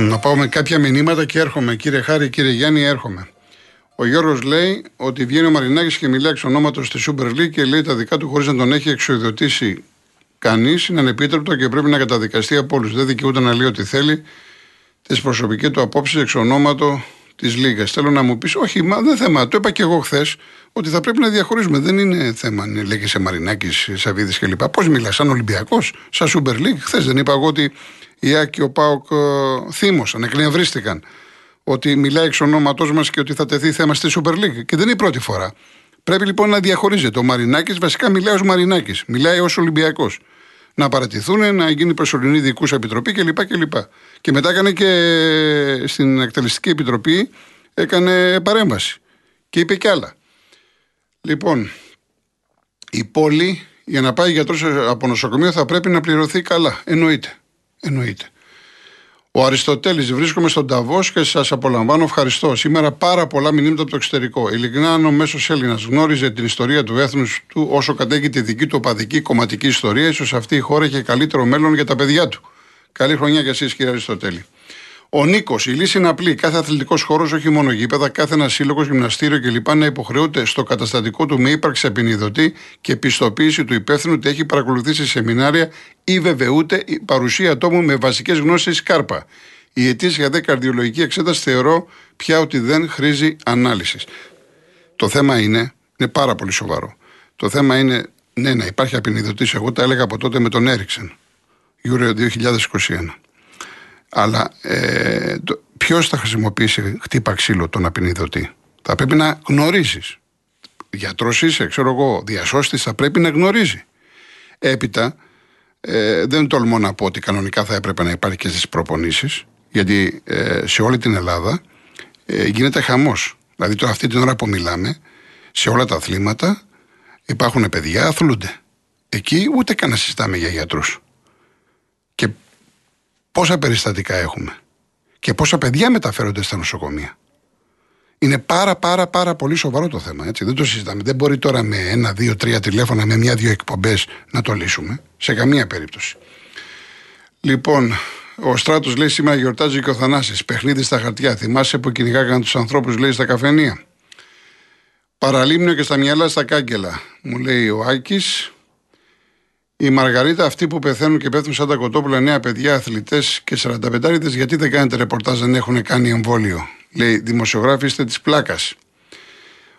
Λοιπόν, να πάω με κάποια μηνύματα και έρχομαι. Κύριε Χάρη, κύριε Γιάννη, έρχομαι. Ο Γιώργος λέει ότι βγαίνει ο Μαρινάκης και μιλάει εξ ονόματος στη Super League και λέει τα δικά του χωρίς να τον έχει εξοδοτήσει κανείς. Είναι ανεπίτρεπτο και πρέπει να καταδικαστεί από όλους. Δεν δικαιούται να λέει ό,τι θέλει τις προσωπικές του απόψεις εξ ονόματο της Λίγας. Θέλω να μου πεις, Όχι, μα δεν θέμα. Το είπα και εγώ χθες ότι θα πρέπει να διαχωρίζουμε. Δεν είναι θέμα αν λέγεσαι Μαρινάκης, Σαββίδης κλπ. Πώς μιλάς, σαν Ολυμπιακός, σαν Super League. Χθες δεν είπα εγώ ότι η Άκη και ο Πάοκ ε, θύμωσαν, εκνευρίστηκαν. Ότι μιλάει εξ ονόματός μας και ότι θα τεθεί θέμα στη Super League. Και δεν είναι η πρώτη φορά. Πρέπει λοιπόν να διαχωρίζεται. Ο Μαρινάκης βασικά μιλάει ως Μαρινάκης. Μιλάει ως Ολυμπιακός. Να παρατηθούν, να γίνει προσωρινή δικούσα επιτροπή κλπ. κλπ. Και μετά έκανε και στην εκτελεστική επιτροπή έκανε παρέμβαση. Και είπε κι άλλα. Λοιπόν, η πόλη για να πάει γιατρός από νοσοκομείο θα πρέπει να πληρωθεί καλά. Εννοείται. Εννοείται. Ο Αριστοτέλης, βρίσκομαι στον Ταβός και σας απολαμβάνω. Ευχαριστώ. Σήμερα πάρα πολλά μηνύματα από το εξωτερικό. Ειλικρινά, αν ο μέσος Έλληνας γνώριζε την ιστορία του έθνους του όσο κατέχει τη δική του οπαδική κομματική ιστορία, ίσως αυτή η χώρα έχει καλύτερο μέλλον για τα παιδιά του. Καλή χρονιά για εσείς, κύριε Αριστοτέλη. Ο Νίκος, η λύση είναι απλή. Κάθε αθλητικός χώρος, όχι μόνο γήπεδα, κάθε ένας σύλλογος, γυμναστήριο κλπ. να υποχρεούται στο καταστατικό του με ύπαρξη επινδυτή και πιστοποίηση του υπεύθυνου ότι έχει παρακολουθήσει σεμινάρια ή βεβαιούται η παρουσία ατόμου με βασικές γνώσεις κάρπα. Η αιτήσια δε καρδιολογική εξέταση θεωρώ πια ότι δεν χρήζει ανάλυσης. Το θέμα είναι, είναι πάρα πολύ σοβαρό. Το θέμα είναι, ναι, να υπάρχει απεινιδωτή. Εγώ τα έλεγα από τότε με τον Έριξεν. Ιούριο 2021. Αλλά ε, ποιος θα χρησιμοποιήσει χτύπα ξύλο τον απεινιδωτή; Θα πρέπει να γνωρίζεις. Γιατρός είσαι, ξέρω εγώ, διασώστης θα πρέπει να γνωρίζει. Έπειτα, ε, δεν τολμώ να πω ότι κανονικά θα έπρεπε να υπάρχει και στις προπονήσεις, γιατί ε, σε όλη την Ελλάδα ε, γίνεται χαμός. Δηλαδή, τώρα αυτή την ώρα που μιλάμε, σε όλα τα αθλήματα υπάρχουν παιδιά, αθλούνται. Εκεί ούτε καν να συζητάμε για γιατρούς. Και πόσα περιστατικά έχουμε και πόσα παιδιά μεταφέρονται στα νοσοκομεία. Είναι πάρα πάρα πάρα πολύ σοβαρό το θέμα. Έτσι. Δεν το συζητάμε. Δεν μπορεί τώρα με ένα, δύο, τρία τηλέφωνα, με μια-δύο εκπομπές να το λύσουμε. Σε καμία περίπτωση. Λοιπόν, ο Στράτος λέει σήμερα γιορτάζει και ο Θανάσης. Παιχνίδι στα χαρτιά. Θυμάσαι που κυνηγάγαν τους ανθρώπους, λέει στα καφενεία. Παραλίμνιο και στα μυαλά στα κάγκελα. Μου λέει ο Άκης. Η Μαργαρίτα, αυτοί που πεθαίνουν και πέφτουν σαν τα κοτόπουλα νέα παιδιά, αθλητές και 45 γιατί δεν κάνετε ρεπορτάζ, δεν έχουν κάνει εμβόλιο. Λέει, δημοσιογράφοι είστε της πλάκας.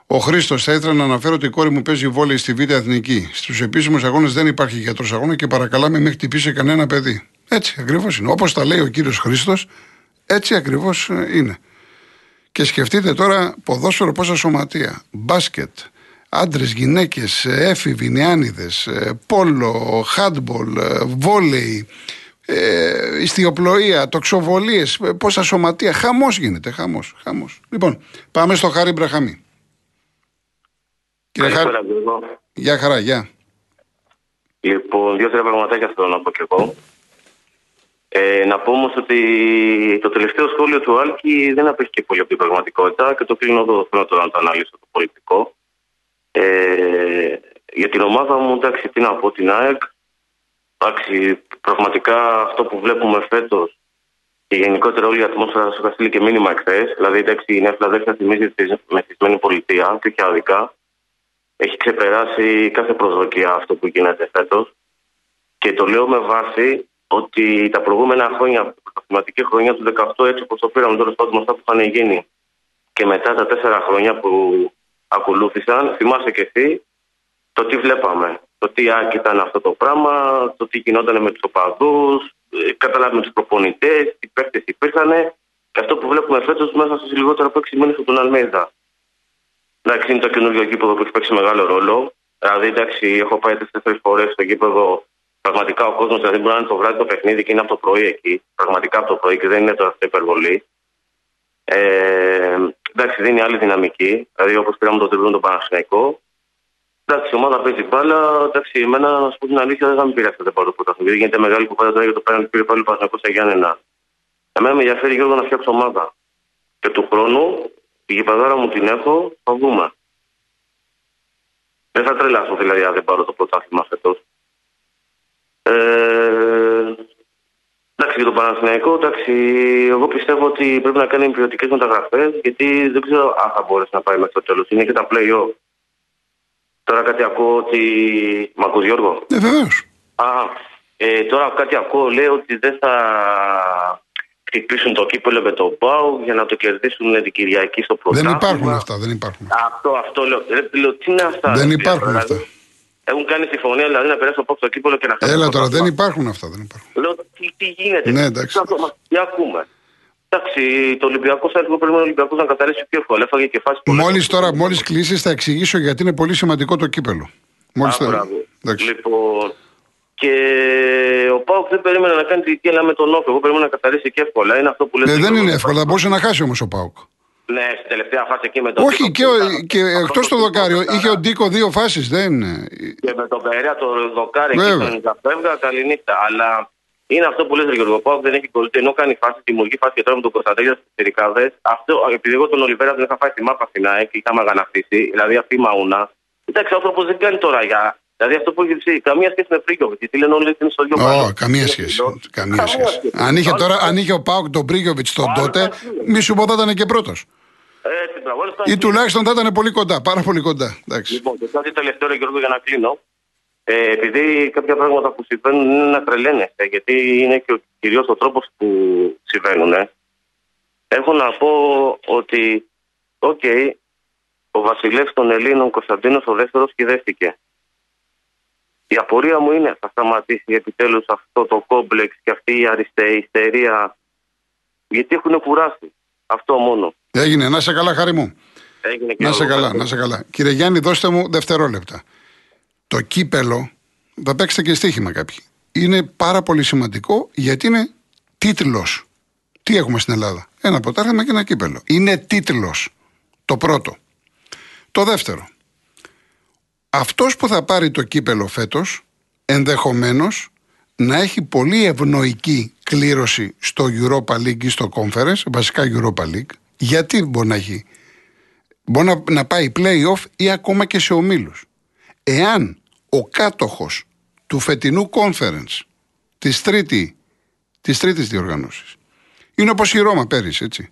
Ο Χρήστος, θα ήθελα να αναφέρω ότι η κόρη μου παίζει βόλεϊ στη Β' Εθνική. Στους επίσημους αγώνες δεν υπάρχει γιατρός αγώνα και παρακαλάμε μην χτυπήσει κανένα παιδί. Έτσι ακριβώς είναι. Όπως τα λέει ο κύριος Χρήστος, έτσι ακριβώς ε, είναι. Και σκεφτείτε τώρα ποδόσφαιρο πόσα σωματεία. Μπάσκετ, άντρες, γυναίκες, έφηβοι, νεάνιδες, ε, πόλο, χάντμπολ, ε, βόλεϊ, ε, ιστιοπλοεία, τοξοβολίες, πόσα σωματεία. Χαμός γίνεται, χαμός. Χαμός. Λοιπόν, πάμε στο Χάρη Μπραχαμή. Κύριε Χάρη. Γεια χαρά, γεια. Λοιπόν, δύο-τρία πραγματάκια θέλω να πω και εγώ. Ε, να πω όμως ότι το τελευταίο σχόλιο του Άλκη δεν απέχει και πολύ από την πραγματικότητα και το κλείνω εδώ. Θέλω τώρα να το αναλύσω το πολιτικό. Ε, για την ομάδα μου, εντάξει, τι να πω, την ΑΕΚ. Εντάξει, πραγματικά αυτό που βλέπουμε φέτος και γενικότερα όλη η ατμόσφαιρα σου στείλει και μήνυμα εχθές. Δηλαδή, εντάξει, η Νέα Φιλαδέλφια θυμίζει τη μεθυσμένη πολιτεία και όχι άδικα. Έχει ξεπεράσει κάθε προσδοκία αυτό που γίνεται φέτος. Και το λέω με βάση ότι τα προηγούμενα χρόνια, τα θεματική χρονιά του 18, έτσι όπως το πήραμε τώρα πάντων αυτά που είχαν γίνει και μετά τα τέσσερα χρόνια που ακολούθησαν, θυμάσαι και εσύ, το τι βλέπαμε. Το τι άκη ήταν αυτό το πράγμα, το τι γινόταν με τους οπαδούς, ε, καταλάβουμε τους προπονητές, τι παίχτε υπήρχαν. Και αυτό που βλέπουμε φέτος μέσα στους λιγότερο από 6 μήνες από τον Αλμέιδα. Εντάξει, είναι το καινούργιο γήπεδο που έχει παίξει μεγάλο ρόλο. Δηλαδή, εντάξει, έχω πάει τρει-τέσσερι φορές στο γήπεδο. Πραγματικά ο κόσμος δηλαδή μπορεί να είναι το βράδυ το παιχνίδι και είναι από το πρωί εκεί. Πραγματικά από το πρωί και δεν είναι τώρα αυτή υπερβολή. Ε, εντάξει, δίνει άλλη δυναμική. Δηλαδή, όπως πήραμε το τριπλό τον Παναθηναϊκό. Εντάξει, η ομάδα παίζει μπάλα. Εντάξει, εμένα να σου πω την αλήθεια δεν θα με πειράξει το πρώτο πρωτάθλημα. Γίνεται μεγάλη κουβέντα τώρα για το πέραν πήρε πάλι ο Παναθηναϊκός στα Γιάννενα. Εμένα με ενδιαφέρει Γιώργο να φτιάξω ομάδα. Και του χρόνου η γηπεδάρα μου την έχω, θα δούμε. Δεν θα τρελάσω δηλαδή αν δεν πάρω το πρωτάθλημα φέτος. Ε, Εντάξει, για τον Παναθηναϊκό, εντάξει, εγώ πιστεύω ότι πρέπει να κάνει ποιοτικές μεταγραφές, γιατί δεν ξέρω αν θα μπορέσει να πάει μέχρι το τέλος. Είναι και τα play-off. Τώρα κάτι ακούω ότι. Μ' ακούς, Γιώργο. Ε, βεβαίως. Α, ε, τώρα κάτι ακούω, λέει ότι δεν θα χτυπήσουν το κύπελο με τον Πάου για να το κερδίσουν την Κυριακή στο Δεν πρωτάθλημα. υπάρχουν αυτά. Δεν υπάρχουν. Αυτό, αυτό λέω. Ρε, λέω, τι είναι αυτά. Δεν ρε, υπάρχουν δηλαδή. αυτά. Έχουν κάνει συμφωνία δηλαδή να περάσει το Πάου στο κύπελο και να χάσει Έλα το τώρα, δεν πρωτάθλημα. υπάρχουν αυτά. Δεν υπάρχουν. Λέω, τι, τι γίνεται; Ναι, εντάξει. Τι ακούμε, Τι ακούμε; Εντάξει, το Ολυμπιακό θα έρθει, πρέπει ο Ολυμπιακός να καταρρεύσει πιο εύκολα. Έφαγε και φάση πολλές. Μόλις τώρα, μόλις κλείσει, θα εξηγήσω γιατί είναι πολύ σημαντικό το κύπελο. Μόλις Α, θα. μπράβο. Εντάξει. Λοιπόν, και ο Πάουκ δεν περίμενε να κάνει τη δικαίωμα με τον Όφη. Εγώ περίμενα να καθαρίσει και εύκολα. Είναι αυτό που λέτε. Ε, δεν είναι εύκολο, θα μπορούσε να χάσει όμως ο Πάουκ. Ναι, στην τελευταία φάση εκεί με τον Όχι, Ντίκο και, που ο- ήταν- και αυτό εκτός το δοκάριο, τύπο είχε ο Ντίκο δύο φάσεις. Δεν. Και με τον Περέα το δοκάρι εκεί Βέβαια. στον Καφεύγα, καληνύχτα. Αλλά είναι αυτό που λες ρε Γιώργο Πάουκ δεν έχει κολλήσει. Ενώ κάνει φάση, δημιουργεί φάση και τώρα με τον Κωνσταντέλια στις Τερικάδε. Αυτό, επειδή εγώ τον Ολιβέρα τον είχα φάει στη μάπα στην ΑΕΚ και είχαμε αγανακτήσει, δηλαδή αυτή η μαούνα. Κοιτάξτε, ο άνθρωπος δεν κάνει τώρα για. Δηλαδή αυτό που έχεις δει, καμία σχέση με Φρίγκοβιτ. Γιατί λένε όλοι ότι είναι στο ίδιο Ω, πάνω. καμία Είναι σχέση. φιλό. Καμία σχέση. Αν είχε, τώρα, αν είχε ο Πάουκ τον Μπρίγκοβιτ τον Άλλο τότε, θα είναι. μη σου πω θα ήταν και πρώτος. Έτσι, μπράβο, όλες Ή ήταν- τουλάχιστον θα ήταν πολύ κοντά, πάρα πολύ κοντά. Εντάξει. Λοιπόν, και κάτι τελευταίο, ρε Γιώργο, για να κλείνω. Ε, επειδή κάποια πράγματα που συμβαίνουν είναι να τρελαίνεστε, γιατί είναι και κυρίως ο τρόπος που συμβαίνουν. ε. Έχω να πω ότι, οκ, ο βασιλεύς των Ελλήνων Κωνσταντίνος ο δεύτερος κυδεύτηκε. Η απορία μου είναι, θα σταματήσει επιτέλους αυτό το κόμπλεξ και αυτή η αριστερή ιστερία, γιατί έχουν κουράσει. Αυτό μόνο. Έγινε, να σε καλά, χάρη μου. Έγινε και Να σε άλλο. καλά, να σε καλά. Κύριε Γιάννη, δώστε μου δευτερόλεπτα. Το κύπελο, θα παίξετε και στοίχημα κάποιοι. Είναι πάρα πολύ σημαντικό γιατί είναι τίτλος. Τι έχουμε στην Ελλάδα, Ένα ποτάρεμα και ένα κύπελο. Είναι τίτλος. Το πρώτο. Το δεύτερο. Αυτός που θα πάρει το κύπελο φέτος, ενδεχομένως να έχει πολύ ευνοϊκή κλήρωση στο Europa League ή στο Conference, βασικά Europa League. Γιατί μπορεί να έχει Μπορεί να, να πάει play-off ή ακόμα και σε ομίλους. Εάν ο κάτοχος του φετινού conference της, τρίτη, της τρίτης διοργανώσης είναι όπως η Ρώμα πέρυσι, έτσι.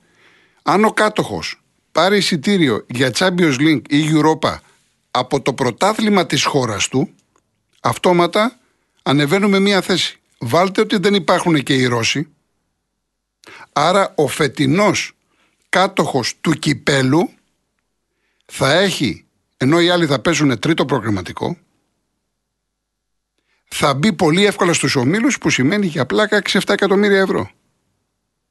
Αν ο κάτοχος πάρει εισιτήριο για Champions League ή Europa από το πρωτάθλημα της χώρας του, αυτόματα ανεβαίνουμε μία θέση. Βάλτε ότι δεν υπάρχουν και οι Ρώσοι. Άρα ο φετινός κάτοχος του κυπέλου θα έχει, ενώ οι άλλοι θα παίζουν τρίτο προγραμματικό, θα μπει πολύ εύκολα στους ομίλους που σημαίνει για πλάκα 6-7 εκατομμύρια ευρώ.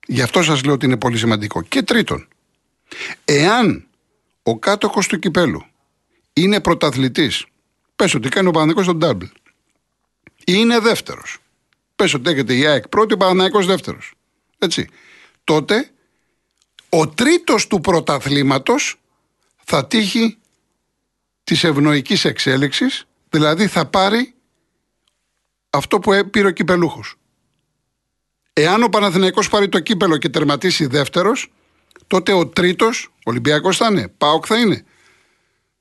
Γι' αυτό σας λέω ότι είναι πολύ σημαντικό. Και τρίτον, εάν ο κάτοχος του κυπέλου είναι πρωταθλητής, πες ότι κάνει ο Παναθηναϊκός τον double, ή είναι δεύτερος, πες ότι έχετε η ΑΕΚ πρώτη, ο Παναθηναϊκός δεύτερος, έτσι, τότε ο τρίτος του πρωταθλήματος θα τύχει της ευνοϊκής εξέλιξης, δηλαδή θα πάρει αυτό που ε- πήρε ο κυπελούχος. Εάν ο Παναθηναϊκός πάρει το κύπελο και τερματίσει δεύτερος, τότε ο τρίτος, Ολυμπιακός θα είναι, ΠΑΟΚ θα είναι,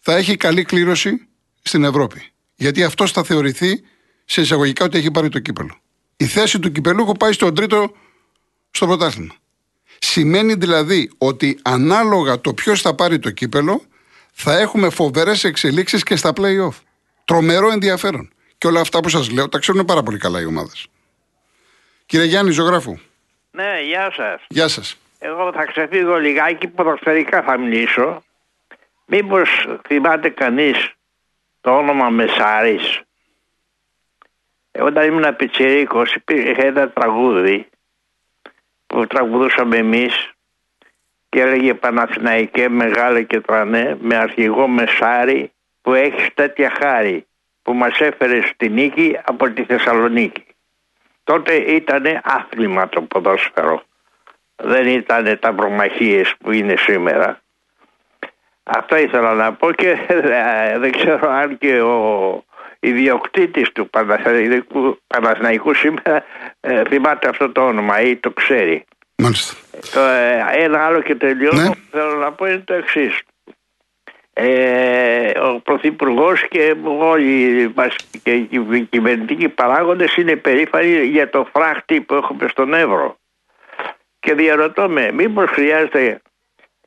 θα έχει καλή κλήρωση στην Ευρώπη. Γιατί αυτός θα θεωρηθεί σε εισαγωγικά ότι έχει πάρει το κύπελο. Η θέση του κυπελούχου πάει στον τρίτο στο πρωτάθλημα. Σημαίνει δηλαδή ότι ανάλογα το ποιος θα πάρει το κύπελο, θα έχουμε φοβερές εξελίξεις και στα play-off. Τρομερό ενδιαφέρον. Και όλα αυτά που σας λέω τα ξέρουν πάρα πολύ καλά οι ομάδες. Κύριε Γιάννη Ζωγράφου, Ναι, γεια σας. γεια σας. Εγώ θα ξεφύγω λιγάκι, ποδοσφαιρικά θα μιλήσω. Μήπως θυμάται κανείς το όνομα Μεσάρης; Ε, Όταν ήμουν πιτσιρίκος υπήρχε ένα τραγούδι που τραγουδούσαμε εμείς και έλεγε Παναθηναϊκέ μεγάλε και τρανέ με αρχηγό Μεσάρη που έχεις τέτοια χάρη που μας έφερες στη νίκη από τη Θεσσαλονίκη. Τότε ήταν άθλημα το ποδόσφαιρο. Δεν ήταν τα προμαχίες που είναι σήμερα. Αυτό ήθελα να πω και ε, δεν ξέρω αν και ο ιδιοκτήτης του Παναθηναϊκού, Παναθηναϊκού σήμερα ε, θυμάται αυτό το όνομα ή το ξέρει. Μάλιστα. Το, ε, ένα άλλο και τελειώνω Ναι. θέλω να πω είναι το εξής. ε, ο Πρωθυπουργός και όλοι μας και οι κυβερνητικοί παράγοντες είναι περήφανοι για το φράχτη που έχουμε στον Εύρο. Και διαρωτώ με, μήπως χρειάζεται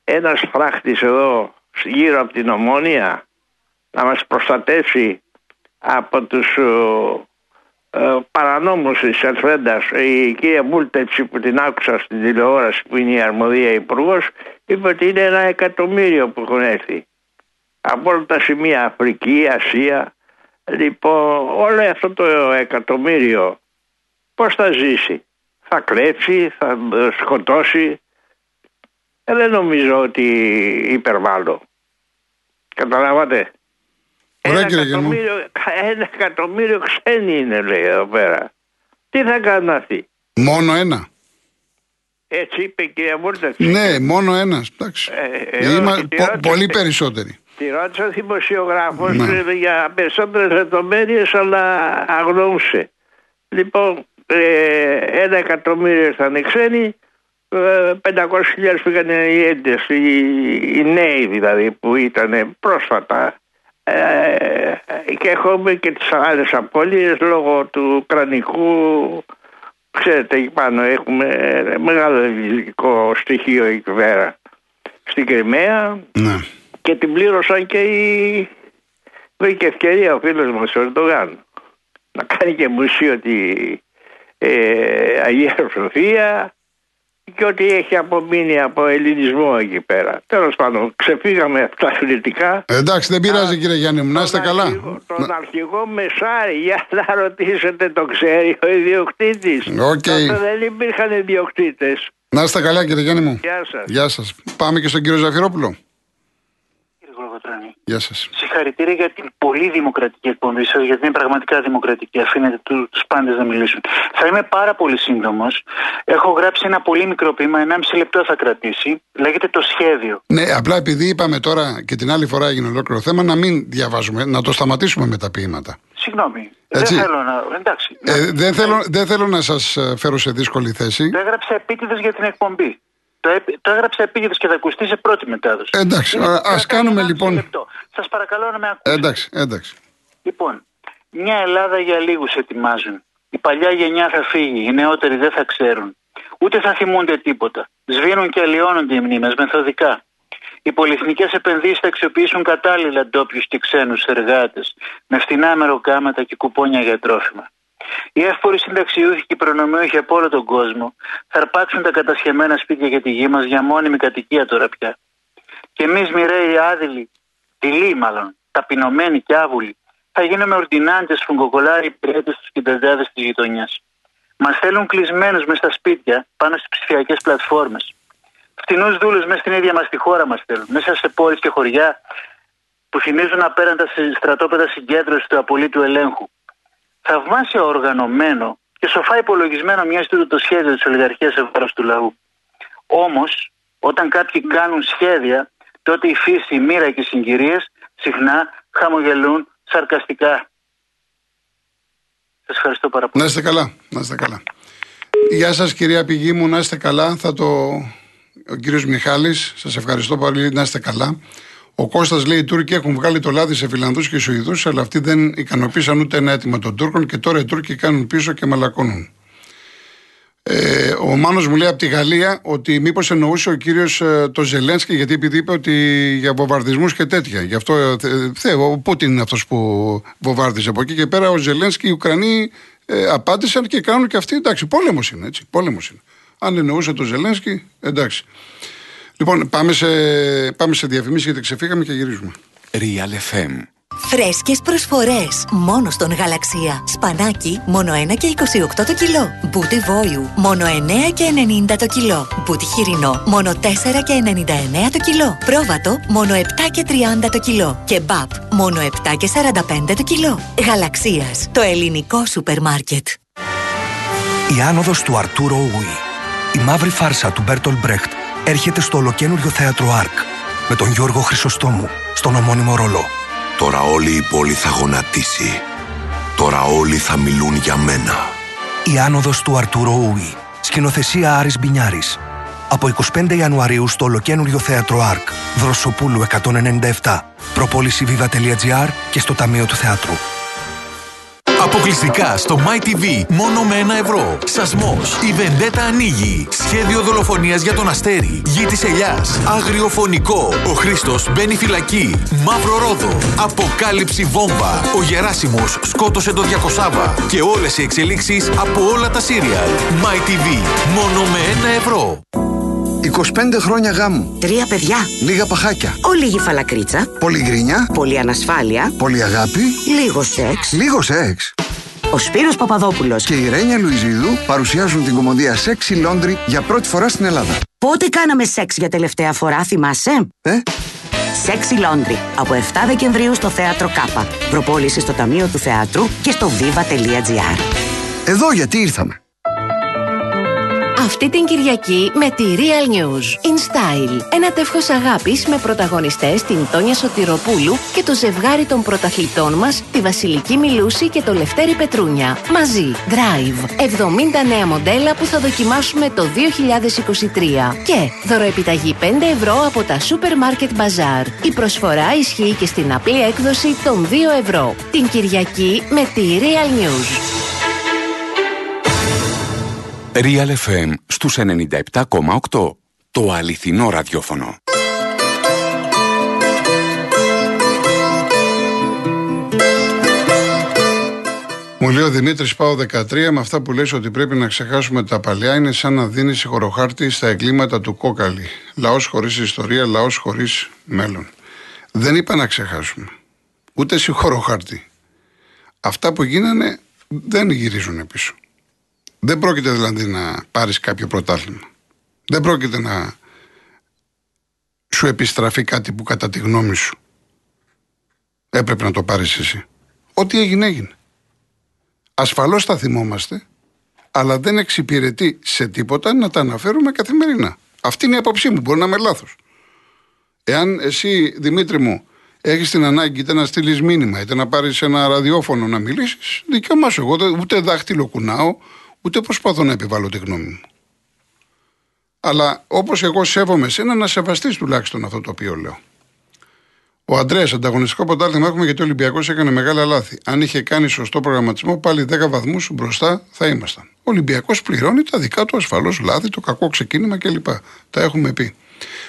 ένας φράχτης εδώ γύρω από την Ομόνια να μας προστατεύσει από τους ε, παρανόμους της Ερφέντας η κυρία Μούλτετσι που την άκουσα στην τηλεόραση που είναι η αρμοδία υπουργός, είπε ότι είναι ένα εκατομμύριο που έχουν έρθει. Από όλα τα σημεία Αφρική, Ασία. Λοιπόν όλο αυτό το εκατομμύριο πώς θα ζήσει; Θα κλέψει, θα σκοτώσει ε, δεν νομίζω ότι υπερβάλλω καταλάβατε; Ωραία, ένα, κύριε εκατομμύριο, ένα εκατομμύριο ξένοι είναι λέει εδώ πέρα. Τι θα κάνουν αυτοί; Μόνο ένα. Έτσι είπε η κυρία Μούρτας. Ναι, μόνο ένα. Εντάξει. Ε, ε, Είμα- όχι, τη πο- ρώτησα. πολύ περισσότεροι. Τη ρώτησε ο δημοσιογράφος Ναι. για περισσότερες λεπτομέρειες, αλλά αγνοούσε. Λοιπόν, ε, ένα εκατομμύριο ήρθαν οι ξένοι, ε, 500.000 πήγαν οι έντες, οι, οι νέοι δηλαδή που ήταν πρόσφατα. Ε, και έχουμε και τις άλλες απώλειες λόγω του κρανικού ξέρετε εκεί πάνω έχουμε μεγάλο ελληνικό στοιχείο εκεί πέρα στην Κρυμαία Ναι. και την πλήρωσαν και οι... βρήκε ευκαιρία ο φίλος μας ο Ερντογάν να κάνει και μουσείο τη ε, Αγία Σοφία και ό,τι έχει απομείνει από ελληνισμό εκεί πέρα. Τέλος πάντων, ξεφύγαμε από τα αθλητικά. Εντάξει, δεν πειράζει κύριε Γιάννη μου, να είστε Τον καλά. αρχηγό- Τον αρχηγό Μεσάρη, για να ρωτήσετε, το ξέρει ο ιδιοκτήτης. Οκ. Τότε δεν υπήρχαν ιδιοκτήτες. Να είστε καλά κύριε Γιάννη μου. Γεια σας. Γεια σας. Πάμε και στον κύριο Ζαφυρόπουλο. Κύριε Γολγοτρώνη, Γεια σας. συγχαρητήρια για την πολύ δημοκρατική εκπομπή σας, γιατί είναι πραγματικά δημοκρατική. Αφήνετε τους πάντες να μιλήσουν. Θα είμαι πάρα πολύ σύντομος. Έχω γράψει ένα πολύ μικρό ποίημα, 1,5 λεπτό θα κρατήσει. Λέγεται Το Σχέδιο. Ναι, απλά επειδή είπαμε τώρα και την άλλη φορά έγινε ολόκληρο θέμα, να μην διαβάζουμε, να το σταματήσουμε με τα ποίήματα. Συγγνώμη. Έτσι. Δεν θέλω να. Εντάξει. Ε, δεν, θέλω, δεν θέλω να σας ε, φέρω σε δύσκολη θέση. Το έγραψα επίτηδες για την εκπομπή. Το, έ- το έγραψα επίτηδε και θα ακουστεί σε πρώτη μετάδοση. Εντάξει, α- ας κάνουμε, λοιπόν- Σας παρακαλώ να με ακούσετε. Εντάξει, εντάξει. Λοιπόν, μια Ελλάδα για λίγους ετοιμάζουν. Η παλιά γενιά θα φύγει, οι νεότεροι δεν θα ξέρουν. Ούτε θα θυμούνται τίποτα. Σβήνουν και αλλοιώνονται οι μνήμες μεθοδικά. Οι πολυεθνικές επενδύσεις θα αξιοποιήσουν κατάλληλα ντόπιους και ξένους εργάτες, με φτηνά μεροκάματα και κουπόνια για τρόφιμα. Οι εύποροι συνταξιούχοι και οι προνομιούχοι από όλο τον κόσμο θα αρπάξουν τα κατασχεμένα σπίτια για τη γη μας για μόνιμη κατοικία τώρα πια. Και εμείς μοιραίοι άδειλοι, δειλοί μάλλον, ταπεινωμένοι και άβουλοι, θα γίνουμε ορτινάντζε, φουγκοκολάροι, υπηρέτες στους κεντρετάδε της γειτονιάς. Μας θέλουν κλεισμένους μες στα σπίτια πάνω στις ψηφιακές πλατφόρμες. Φτηνούς δούλους μέσα στην ίδια μας τη χώρα μας θέλουν, μέσα σε πόλεις και χωριά που θυμίζουν απέραντα σε στρατόπεδα συγκέντρωσης του απολύτου ελέγχου. Θαυμάσια οργανωμένο και σοφά υπολογισμένο μοιάζει τούτο το σχέδιο της ολιγαρχίας σε βάρος του λαού. Όμως, όταν κάποιοι κάνουν σχέδια, τότε η φύση, η μοίρα και οι συγκυρίες συχνά χαμογελούν σαρκαστικά. Σας ευχαριστώ πάρα πολύ. Να είστε καλά, να είστε καλά. Γεια σας κυρία πηγή μου, να είστε καλά. Θα το... Ο κύριος Μιχάλης, σας ευχαριστώ πολύ, να είστε καλά. Ο Κώστας λέει: Οι Τούρκοι έχουν βγάλει το λάδι σε Φιλανδούς και Σουηδούς, αλλά αυτοί δεν ικανοποίησαν ούτε ένα αίτημα των Τούρκων και τώρα οι Τούρκοι κάνουν πίσω και μαλακώνουν. Ε, ο Μάνος μου λέει από τη Γαλλία ότι μήπως εννοούσε ο κύριος ε, το Ζελένσκι γιατί επειδή είπε ότι για βομβαρδισμούς και τέτοια. Γι' αυτό ε, θε- θε, ο Πούτιν είναι αυτός που βομβάρδιζε από εκεί και πέρα ο Ζελένσκι οι Ουκρανοί ε, απάντησαν και κάνουν και αυτοί εντάξει πόλεμος είναι έτσι πόλεμος είναι. Αν εννοούσε το Ζελένσκι εντάξει. Λοιπόν πάμε σε, πάμε σε διαφημίσεις γιατί ξεφύγαμε και γυρίζουμε. Real FM. Φρέσκες προσφορές. Μόνο στον Γαλαξία. Σπανάκι, μόνο 1 και 28 το κιλό. Μπούτι βόλιου, μόνο 9 και 90 το κιλό. Μπούτι χοιρινό, μόνο 4 και 99 το κιλό. Πρόβατο, μόνο 7 και 30 το κιλό. Και μπαπ, μόνο 7 και 45 το κιλό. Γαλαξίας, το ελληνικό σούπερ μάρκετ. Η άνοδος του Αρτούρο Ουι. Η μαύρη φάρσα του Μπέρτολ Μπρέχτ έρχεται στο ολοκένουργιο θέατρο Άρκ με τον Γιώργο Χρυσοστόμου στον ομώνυμο ρόλο. Τώρα όλη η πόλη θα γονατίσει. Τώρα όλοι θα μιλούν για μένα. Η άνοδος του Αρτούρο Ουι. Σκηνοθεσία Άρης Μπινιάρης. Από 25 Ιανουαρίου στο ολοκένουργιο θέατρο Άρκ. Δροσοπούλου 197. Προπόληση viva.gr και στο Ταμείο του Θεάτρου. Αποκλειστικά στο MyTV μόνο με ένα ευρώ. Σασμός. Η Βεντέτα ανοίγει. Σχέδιο δολοφονίας για τον Αστέρι. Γη της Ελιάς. Αγριοφωνικό. Ο Χρήστος μπαίνει φυλακή. Μαύρο ρόδο. Αποκάλυψη βόμβα. Ο Γεράσιμος σκότωσε το Διακοσάβα. Και όλες οι εξελίξεις από όλα τα σύριαλ. MyTV. Μόνο με ένα ευρώ. 25 χρόνια γάμου. Τρία παιδιά. Λίγα παχάκια. Ολίγη φαλακρίτσα. Πολύ γκρίνια. Πολύ ανασφάλεια. Πολύ αγάπη. Λίγο σεξ. Λίγο σεξ. Ο Σπύρος Παπαδόπουλος Και η Ρένια Λουιζίδου παρουσιάζουν την κομμωδία Sexy Laundry για πρώτη φορά στην Ελλάδα. Πότε κάναμε σεξ για τελευταία φορά, θυμάσαι; Ε, Sexy Laundry. Από 7 Δεκεμβρίου στο Θέατρο Κάπα. Προπόληση στο Ταμείο του Θεάτρου και στο viva.gr. εδώ γιατί ήρθαμε. Αυτή την Κυριακή με τη Real News In Style. Ένα τεύχος αγάπης με πρωταγωνιστές την Τόνια Σωτηροπούλου και το ζευγάρι των πρωταθλητών μας, τη Βασιλική Μιλούση και το Λευτέρη Πετρούνια. Μαζί, Drive. 70 νέα μοντέλα που θα δοκιμάσουμε το 2023. Και δωροεπιταγή 5 ευρώ από τα Supermarket Bazaar. Η προσφορά ισχύει και στην απλή έκδοση των 2 ευρώ. Την Κυριακή με τη Real News. Real FM στους 97,8. Το αληθινό ραδιόφωνο. Μου λέει ο Δημήτρης Πάω 13 με αυτά που λες ότι πρέπει να ξεχάσουμε τα παλιά είναι σαν να δίνεις συγχωροχάρτη στα εγκλήματα του κόκαλη. Λαός χωρίς ιστορία, λαός χωρίς μέλλον. Δεν είπα να ξεχάσουμε. Ούτε συγχωροχάρτη. Αυτά που γίνανε δεν γυρίζουν πίσω. Δεν πρόκειται δηλαδή να πάρεις κάποιο πρωτάθλημα. Δεν πρόκειται να σου επιστραφεί κάτι που κατά τη γνώμη σου έπρεπε να το πάρεις εσύ. Ό,τι έγινε έγινε. Ασφαλώς θα θυμόμαστε, αλλά δεν εξυπηρετεί σε τίποτα να τα αναφέρουμε καθημερινά. Αυτή είναι η άποψή μου, μπορεί να είμαι λάθος. Εάν εσύ, Δημήτρη μου, έχεις την ανάγκη είτε να στείλεις μήνυμα, είτε να πάρεις ένα ραδιόφωνο να μιλήσεις, δικαίωμά σου. Εγώ δεν- ούτε δάχτυλο κουνάω, ούτε προσπαθώ να επιβάλλω τη γνώμη μου. Αλλά όπως εγώ σέβομαι εσένα, να σεβαστείς τουλάχιστον αυτό το οποίο λέω. Ο Αντρέα, ανταγωνιστικό πρωτάθλημα έχουμε γιατί ο Ολυμπιακός έκανε μεγάλα λάθη. Αν είχε κάνει σωστό προγραμματισμό, πάλι 10 βαθμούς μπροστά θα ήμασταν. Ο Ολυμπιακός πληρώνει τα δικά του ασφαλώς λάθη, το κακό ξεκίνημα κλπ. Τα έχουμε πει.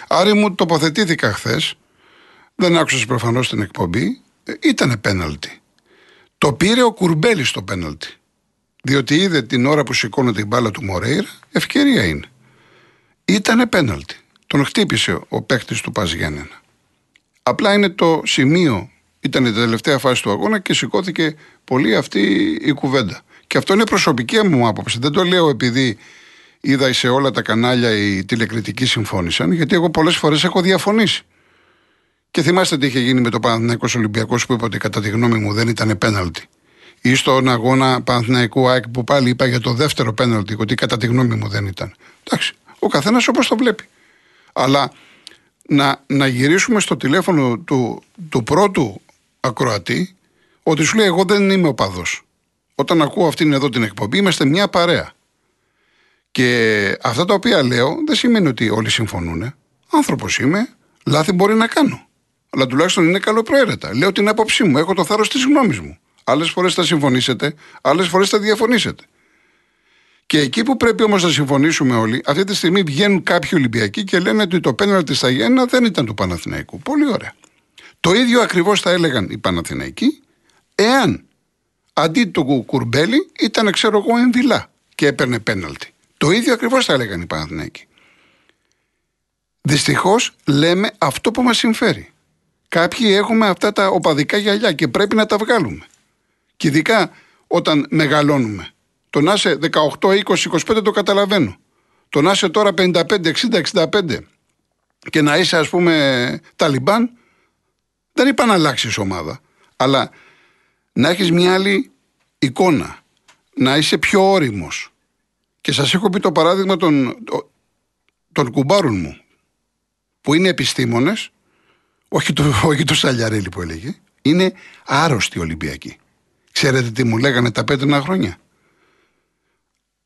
Άρη μου τοποθετήθηκα χθες, δεν άκουσες προφανώς την εκπομπή, ε, ήτανε πέναλτι. Το πήρε ο Κουρμπέλης το πέναλτι. Διότι είδε την ώρα που σηκώνεται η μπάλα του Μορέιρα, ευκαιρία είναι. Ήτανε πέναλτι. Τον χτύπησε ο παίκτης του Πας Γιάννενα. Απλά είναι το σημείο, ήταν η τελευταία φάση του αγώνα και σηκώθηκε πολύ αυτή η κουβέντα. Και αυτό είναι προσωπική μου άποψη. Δεν το λέω επειδή είδα σε όλα τα κανάλια οι τηλεκριτικοί συμφώνησαν, γιατί εγώ πολλές φορές έχω διαφωνήσει. Και θυμάστε τι είχε γίνει με το Παναθηναϊκός Ολυμπιακός που είπε ότι κατά τη γνώμη μου δεν ήταν πέναλτι. Ή στον αγώνα Παναθηναϊκού ΑΕΚ που πάλι είπα για το δεύτερο πέναλτι, ότι κατά τη γνώμη μου δεν ήταν. Εντάξει, ο καθένας όπως το βλέπει. Αλλά να, να γυρίσουμε στο τηλέφωνο του, του πρώτου ακροατή ότι σου λέει εγώ δεν είμαι οπαδός. Όταν ακούω αυτήν εδώ την εκπομπή είμαστε μια παρέα. Και αυτά τα οποία λέω δεν σημαίνει ότι όλοι συμφωνούν. Άνθρωπος είμαι, λάθη μπορεί να κάνω. Αλλά τουλάχιστον είναι καλοπροαίρετα. Λέω την άποψή μου, έχω το θάρρος της γνώμης μου. Άλλες φορές θα συμφωνήσετε, άλλες φορές θα διαφωνήσετε. Και εκεί που πρέπει όμως να συμφωνήσουμε όλοι, αυτή τη στιγμή βγαίνουν κάποιοι Ολυμπιακοί και λένε ότι το πέναλτι στα Γιάννα δεν ήταν του Παναθηναϊκού. Πολύ ωραία. Το ίδιο ακριβώς θα έλεγαν οι Παναθηναϊκοί, εάν αντί του κουρμπέλι ήταν, ξέρω εγώ, ενδυλά και έπαιρνε πέναλτι. Το ίδιο ακριβώς θα έλεγαν οι Παναθηναϊκοί. Δυστυχώς λέμε αυτό που μας συμφέρει. Κάποιοι έχουμε αυτά τα οπαδικά γυαλιά και πρέπει να τα βγάλουμε. Και ειδικά όταν μεγαλώνουμε. Το να είσαι 18, 20, 25 το καταλαβαίνω. Το να είσαι τώρα 55, 60, 65 και να είσαι ας πούμε Ταλιμπάν δεν είπα να αλλάξει ομάδα. Αλλά να έχεις μια άλλη εικόνα. Να είσαι πιο όριμος. Και σας έχω πει το παράδειγμα των, των κουμπάρων μου που είναι επιστήμονες όχι το, όχι το Σαλιαρέλη που έλεγε είναι άρρωστοι Ολυμπιακοί. Ξέρετε τι μου λέγανε τα πέτρινα χρόνια;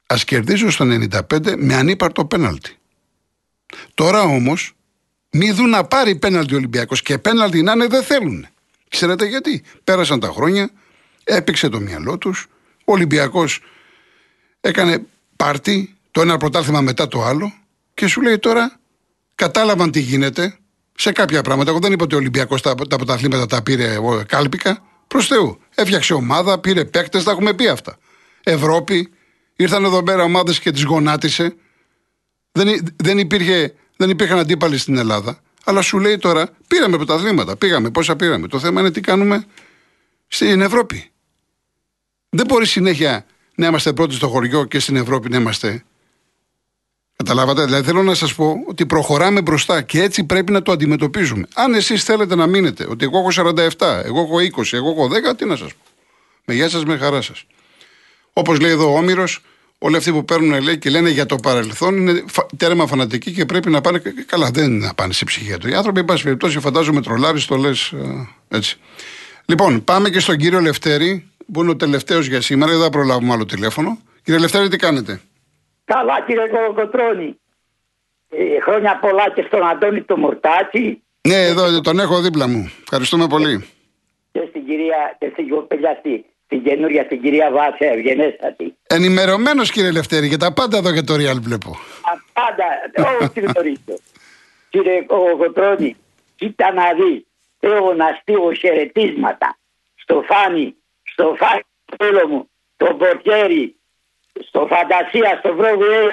Ας κερδίσω στο 95 με ανύπαρτο πέναλτι. Τώρα όμως Μη δουν να πάρει πέναλτι ο Ολυμπιακός και πέναλτι να είναι δεν θέλουν. Ξέρετε γιατί; Πέρασαν τα χρόνια, έπαιξε το μυαλό τους. Ο Ολυμπιακός έκανε πάρτι, το ένα πρωτάθλημα μετά το άλλο και σου λέει τώρα κατάλαβαν τι γίνεται σε κάποια πράγματα. Εγώ δεν είπα ότι ο Ολυμπιακός τα, τα πρωταθλήματα τα πήρε εγώ, κάλπικα. Προς Θεού. Έφτιαξε ομάδα, πήρε παίκτες, τα έχουμε πει αυτά. Ευρώπη, ήρθαν εδώ πέρα ομάδες και τις γονάτισε. Δεν, υ- δεν, υπήρχε, δεν υπήρχαν αντίπαλοι στην Ελλάδα. Αλλά σου λέει τώρα, πήραμε πρωταθλήματα. Πήγαμε, πόσα πήραμε. Το θέμα είναι τι κάνουμε στην Ευρώπη. Δεν μπορεί συνέχεια να είμαστε πρώτοι στο χωριό και στην Ευρώπη να είμαστε. Καταλάβατε; Δηλαδή θέλω να σας πω ότι προχωράμε μπροστά και έτσι πρέπει να το αντιμετωπίζουμε. Αν εσείς θέλετε να μείνετε, ότι εγώ έχω 47, εγώ έχω 20, εγώ έχω 10, τι να σας πω. Με γεια σας, με χαρά σας. Όπως λέει εδώ ο Όμηρος, όλοι αυτοί που παίρνουν λέει και λένε για το παρελθόν είναι φα- τέρμα φανατικοί και πρέπει να πάνε. Καλά, δεν είναι να πάνε σε ψυχίατρο. Οι άνθρωποι, εν πάση περιπτώσει, φαντάζομαι τρολάρι, το λες έτσι. Λοιπόν, πάμε και στον κύριο Λευτέρη, που είναι ο τελευταίος για σήμερα. Δεν θα προλάβουμε άλλο τηλέφωνο. Κύριε Λευτέρη, τι κάνετε; Καλά κύριε Κολοκοτρώνη. Ε, χρόνια πολλά και στον Αντώνη το Μορτάτσι Ναι, εδώ τον έχω δίπλα μου. Ευχαριστούμε πολύ. και στην κυρία και στην κοπελιά στη, στην καινούρια στην κυρία Βάσια ευγενέστατη. Ενημερωμένος κύριε Λευτέρη για τα πάντα εδώ για το Real βλέπω. Α, Πάντα, όλο την γνωρίζω. Κύριε Κολοκοτρώνη, κοίτα να δεις. Θέλω να στείλω χαιρετίσματα στο Φάνη, στο Φάνη φίλο μου, τον Πορτιέρη, στο Φαντασία, στο Βρόβιε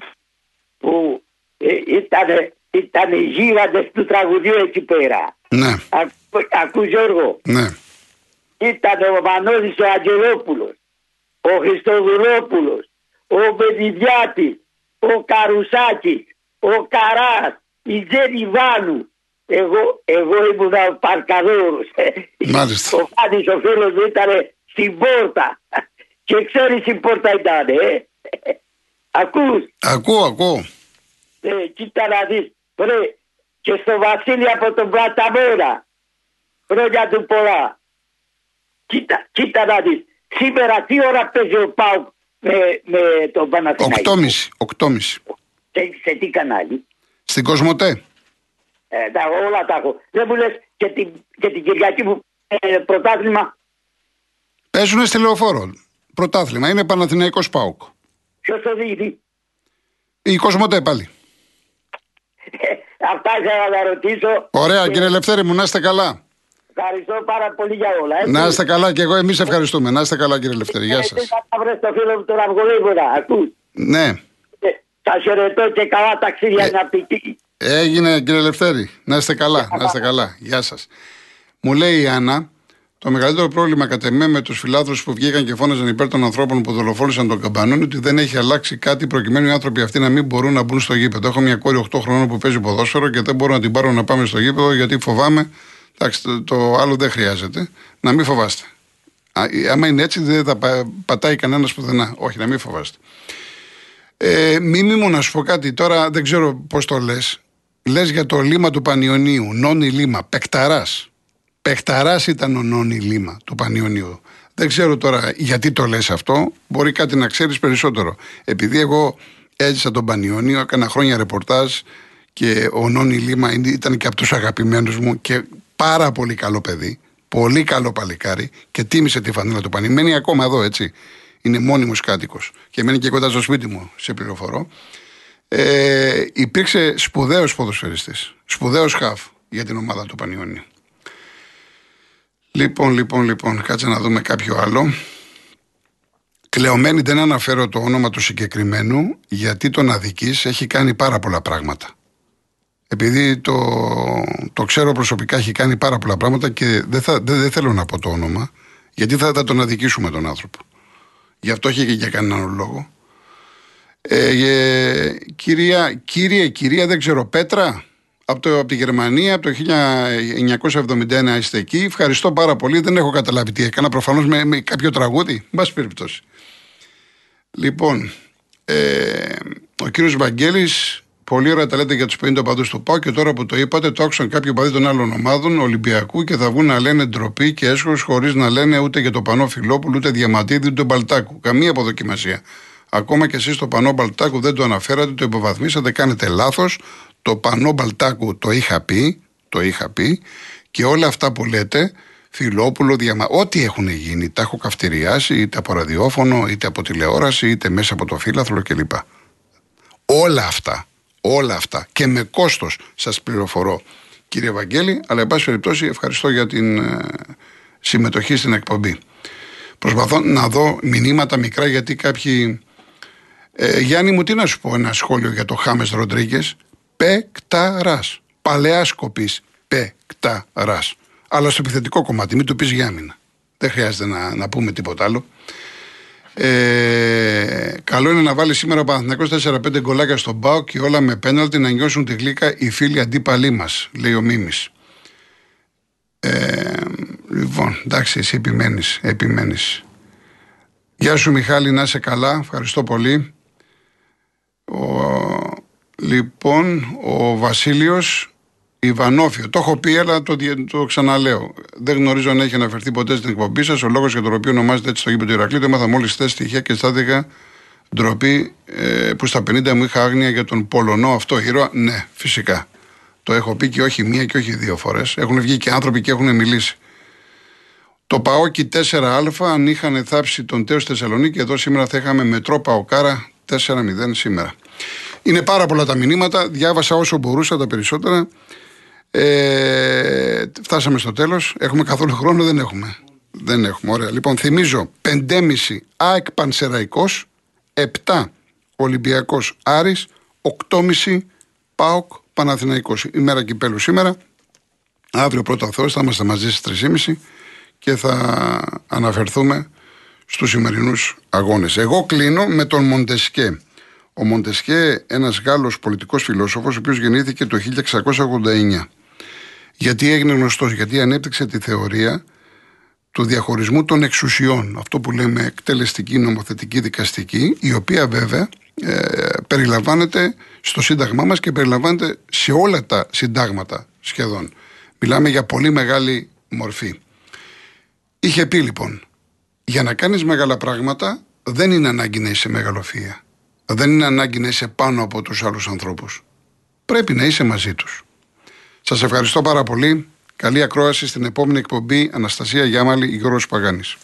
που ε, ήταν, ήταν οι γίγαντες του τραγουδιού εκεί πέρα. Ναι, Ακού, ακού Γιώργο, ναι. ήταν ο Μανώλης ο Αγγελόπουλος, ο Χριστοδουλόπουλος, ο Μπεδιδιάτης, ο Καρουσάκης, ο Καράς, η Τζένι Βάνου. Εγώ, εγώ ήμουν ο Παρκαδόρος. Μάλιστα. Ο Φάνης ο φίλος μου ήταν στην πόρτα. Και ξέρεις η πόρτα ήταν, ε; Ακούς, Ακούω, ακούω. ε, κοίτα να δεις. Βρε, και στο Βασίλη από τον Πλαταμόνα. Χρόνια του πολλά. Κοίτα, κοίτα να δεις. Σήμερα τι ώρα παίζει ο Πάουκ με, με τον Παναθηναϊκό; 8.30. 8.30. Σε, σε τι κανάλι; Στην Κοσμοτέ. Ε, τα, όλα τα έχω. Δεν μου λες και την, και την Κυριακή που ε, πρωτάθλημα; Παίζουν στη λεωφόρο. Πρωτάθλημα. Είναι Παναθηναϊκός ΠΑΟΚ. Ποιος το δείχνει; Η Κοσμοτέ πάλι. Αυτά ήθελα να ρωτήσω. Ωραία, Και κύριε Λευτέρη μου, να είστε καλά. Ευχαριστώ πάρα πολύ για όλα. έτσι. Να είστε καλά και εγώ, εμείς ευχαριστούμε. Να είστε καλά, κύριε Λευτέρη. Γεια Ε, σας. δεν θα βρες το φίλο μου τον Αυγολίβορα. Ακούς. Ναι, Ε, Σας χαιρετώ και καλά ταξίδια ναυτική. έγινε κύριε Λευτέρη. Να είστε καλά, να είστε καλά. Γεια σας. Μου λέει η Άννα, το μεγαλύτερο πρόβλημα κατά εμέ με τους φιλάθρου που βγήκαν και φώναζαν υπέρ των ανθρώπων που δολοφόνησαν τον καμπανόν είναι ότι δεν έχει αλλάξει κάτι προκειμένου οι άνθρωποι αυτοί να μην μπορούν να μπουν στο γήπεδο. Έχω μια κόρη 8 χρόνων που παίζει ποδόσφαιρο και δεν μπορώ να την πάρω να πάμε στο γήπεδο γιατί φοβάμαι. Εντάξει, το, το άλλο δεν χρειάζεται. Να μην φοβάστε. Α, άμα είναι έτσι, δεν θα πα- πατάει κανένας πουθενά. Όχι, να μην φοβάστε. Ε, μη μου να σου πω κάτι τώρα, δεν ξέρω πώς το λες. Λες για το λίμα του Πανιωνίου, Νόνι Λίμα, Πεκταράς. Πεκταρά ήταν ο Νόνι Λίμα του Πανιωνίου. Δεν ξέρω τώρα γιατί το λες αυτό. Μπορεί κάτι να ξέρεις περισσότερο. Επειδή εγώ έζησα τον Πανιόνιο, έκανα χρόνια ρεπορτάζ και ο Νόνι Λίμα είναι- ήταν και από τους αγαπημένους μου και πάρα πολύ καλό παιδί. Πολύ καλό παλικάρι και τίμησε τη φανέλα του Πανιόνιου. Μένει ακόμα εδώ, έτσι. Είναι μόνιμος κάτοικος και μένει και κοντά στο σπίτι μου, σε πληροφορώ. Ε, υπήρξε σπουδαίος ποδοσφαιριστής, σπουδαίος χαφ για την ομάδα του Πανιόνιου. Λοιπόν, λοιπόν, λοιπόν, κάτσε να δούμε κάποιο άλλο. Κλεωμένη δεν αναφέρω το όνομα του συγκεκριμένου, γιατί τον αδικής έχει κάνει πάρα πολλά πράγματα. Επειδή το, το ξέρω προσωπικά, έχει κάνει πάρα πολλά πράγματα και δεν, θα, δεν, δεν θέλω να πω το όνομα, γιατί θα, θα τον αδικήσουμε τον άνθρωπο. Γι' αυτό έχει και για κανέναν άλλο λόγο. Ε, ε, κυρία, κύριε, κυρία, δεν ξέρω, Πέτρα, από, το, από τη Γερμανία, από το 1971 είστε εκεί. Ευχαριστώ πάρα πολύ. Δεν έχω καταλάβει τι έκανα. Προφανώς με, με κάποιο τραγούδι. Εν πάση περιπτώσει. Λοιπόν, ε, ο κύριος Βαγγέλης, πολύ ωραία τα λέτε για τους 50 οπαδούς του ΠΑΟ και τώρα που το είπατε, το άκουσαν κάποιοι οπαδοί των άλλων ομάδων Ολυμπιακού και θα βγουν να λένε ντροπή και έσχος χωρίς να λένε ούτε για το πανό Φιλόπουλου, ούτε Διαματίδη, ούτε Μπαλτάκου. Καμία αποδοκιμασία. Ακόμα και εσείς το πανό Μπαλτάκου δεν το αναφέρατε, το υποβαθμίσατε, κάνετε λάθος. Το πανό Μπαλτάκου το είχα πει, το είχα πει και όλα αυτά που λέτε, Φιλόπουλο, διαμα... ό,τι έχουν γίνει, τα έχω καυτηριάσει είτε από ραδιόφωνο, είτε από τηλεόραση, είτε μέσα από το φύλαθλο κλπ. Όλα αυτά, όλα αυτά και με κόστος σας πληροφορώ κύριε Βαγγέλη, αλλά εν πάση περιπτώσει ευχαριστώ για την ε, συμμετοχή στην εκπομπή. Προσπαθώ να δω μηνύματα μικρά γιατί κάποιοι. Ε, Γιάννη μου, τι να σου πω ένα σχόλιο για το Χάμες Ροντρίγκες. Πεκταρά. Παλαιά σκοπής. Πεκταρά. Αλλά στο επιθετικό κομμάτι, μην του πεις για Δεν χρειάζεται να, να πούμε τίποτα άλλο. Ε, καλό είναι να βάλει σήμερα ο Παναθηναϊκός 4-5 γκολάκια στον Πάο και όλα με πέναλτι να νιώσουν τη γλύκα οι φίλοι αντίπαλοι μας, λέει ο Μίμης. Ε, λοιπόν, εντάξει, εσύ επιμένεις, επιμένεις. Γεια σου Μιχάλη, να είσαι καλά, ευχαριστώ πολύ. Ο, λοιπόν, ο Βασίλειος Ιβανόφιο. Το έχω πει, αλλά το, το ξαναλέω. Δεν γνωρίζω αν έχει αναφερθεί ποτέ στην εκπομπή σας. Ο λόγος για τον οποίο ονομάζεται έτσι το γήπεδο του Ηρακλή. Το έμαθα μόλις χθες στοιχεία και στάθηκα ντροπή ε, που στα 50 μου είχα άγνοια για τον Πολωνό αυτό ήρωα. Ναι, φυσικά. Το έχω πει και όχι μία και όχι δύο φορές. Έχουν βγει και άνθρωποι και έχουν μιλήσει. Το Παόκι 4α, αν είχαν θάψει τον Τέος Θεσσαλονίκη, εδώ σήμερα θα είχαμε μετρό Παοκάρα 4-0 σήμερα. Είναι πάρα πολλά τα μηνύματα. Διάβασα όσο μπορούσα τα περισσότερα. Ε, φτάσαμε στο τέλος. Έχουμε καθόλου χρόνο, δεν έχουμε. Δεν έχουμε, ωραία. Λοιπόν, θυμίζω 5,5 ΑΕΚ Πανσεραϊκός, 7 Ολυμπιακός Άρης, 8,5 ΠΑΟΚ Παναθηναϊκός. Ημέρα κυπέλου σήμερα. Αύριο πρώτα Θεό θα είμαστε μαζί στις 3.30 και θα αναφερθούμε στους σημερινούς αγώνες. Εγώ κλείνω με τον Μοντεσκέ. Ο Μοντεσκέ, ένας Γάλλος πολιτικός φιλόσοφος, ο οποίος γεννήθηκε το 1689. Γιατί έγινε γνωστός, γιατί ανέπτυξε τη θεωρία του διαχωρισμού των εξουσιών. Αυτό που λέμε εκτελεστική, νομοθετική, δικαστική, η οποία βέβαια ε, περιλαμβάνεται στο Σύνταγμά μας και περιλαμβάνεται σε όλα τα συντάγματα σχεδόν. Μιλάμε για πολύ μεγάλη μορφή. Είχε πει λοιπόν, για να κάνεις μεγάλα πράγματα δεν είναι ανάγκη να είσαι μεγαλοφία. Δεν είναι ανάγκη να είσαι πάνω από τους άλλους ανθρώπους. Πρέπει να είσαι μαζί τους. Σας ευχαριστώ πάρα πολύ. Καλή ακρόαση στην επόμενη εκπομπή Αναστασία Γιάμαλη Γιώργος Παγάνης.